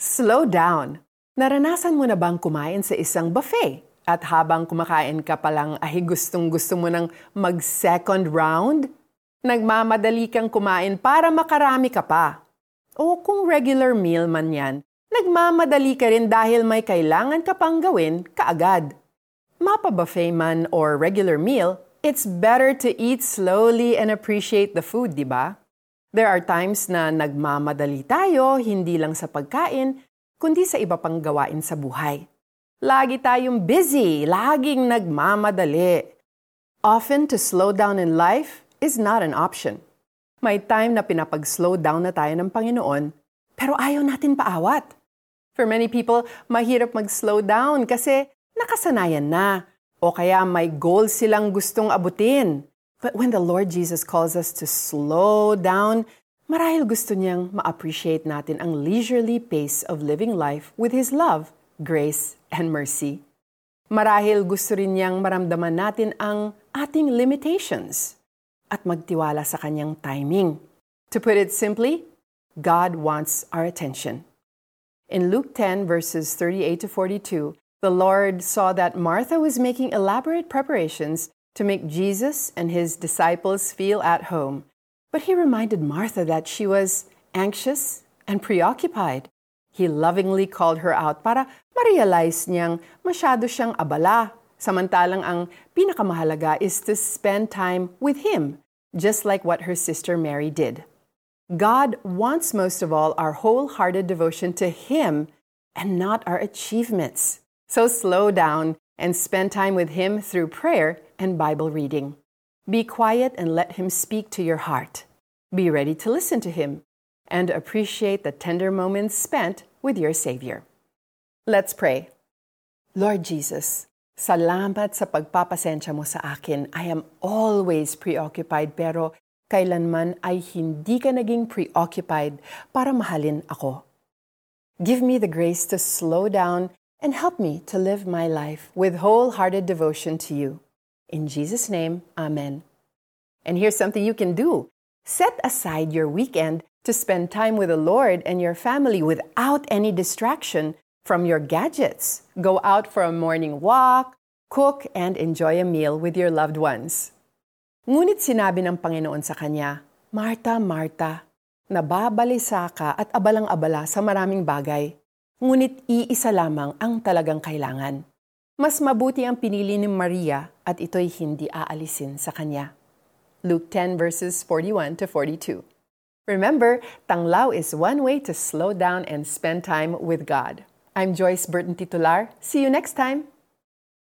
Slow down. Naranasan mo na bang kumain sa isang buffet? At habang kumakain ka palang ay gustong gusto mo nang mag-second round? Nagmamadali kang kumain para makarami ka pa. O kung regular meal man yan, nagmamadali ka rin dahil may kailangan ka pang gawin kaagad. Mapa-buffet man or regular meal, it's better to eat slowly and appreciate the food, di ba? There are times na nagmamadali tayo, hindi lang sa pagkain, kundi sa iba pang gawain sa buhay. Lagi tayong busy, laging nagmamadali. Often to slow down in life is not an option. May time na pinapag-slow down na tayo ng Panginoon, pero ayaw natin paawat. For many people, mahirap mag-slow down kasi nakasanayan na o kaya may goal silang gustong abutin. But when the Lord Jesus calls us to slow down, marahil gusto niyang ma-appreciate natin ang leisurely pace of living life with His love grace, and mercy. Marahil gusto rin niyang maramdaman natin ang ating limitations at magtiwala sa kanyang timing. To put it simply, God wants our attention. In Luke 10, verses 38 to 42, the Lord saw that Martha was making elaborate preparations to make Jesus and his disciples feel at home. But he reminded Martha that she was anxious and preoccupied. He lovingly called her out para ma-realize niyang masyado siyang abala. Samantalang ang pinakamahalaga is to spend time with Him, just like what her sister Mary did. God wants most of all our wholehearted devotion to Him and not our achievements. So slow down and spend time with Him through prayer and Bible reading. Be quiet and let Him speak to your heart. Be ready to listen to Him and appreciate the tender moments spent with your Savior. Let's pray. Lord Jesus, salamat sa pagpapasensya mo sa akin. I am always preoccupied pero kailanman ay hindi ka naging preoccupied para mahalin ako. Give me the grace to slow down and help me to live my life with wholehearted devotion to you. In Jesus' name, Amen. And here's something you can do set aside your weekend to spend time with the Lord and your family without any distraction from your gadgets. Go out for a morning walk, cook, and enjoy a meal with your loved ones. Ngunit sinabi ng Panginoon sa kanya, Marta, Marta, nababalisa ka at abalang-abala sa maraming bagay, ngunit iisa lamang ang talagang kailangan. Mas mabuti ang pinili ni Maria at ito'y hindi aalisin sa kanya. Luke 10 verses 41 to 42. Remember, Tanglao is one way to slow down and spend time with God. I'm Joyce Burton Titular. See you next time.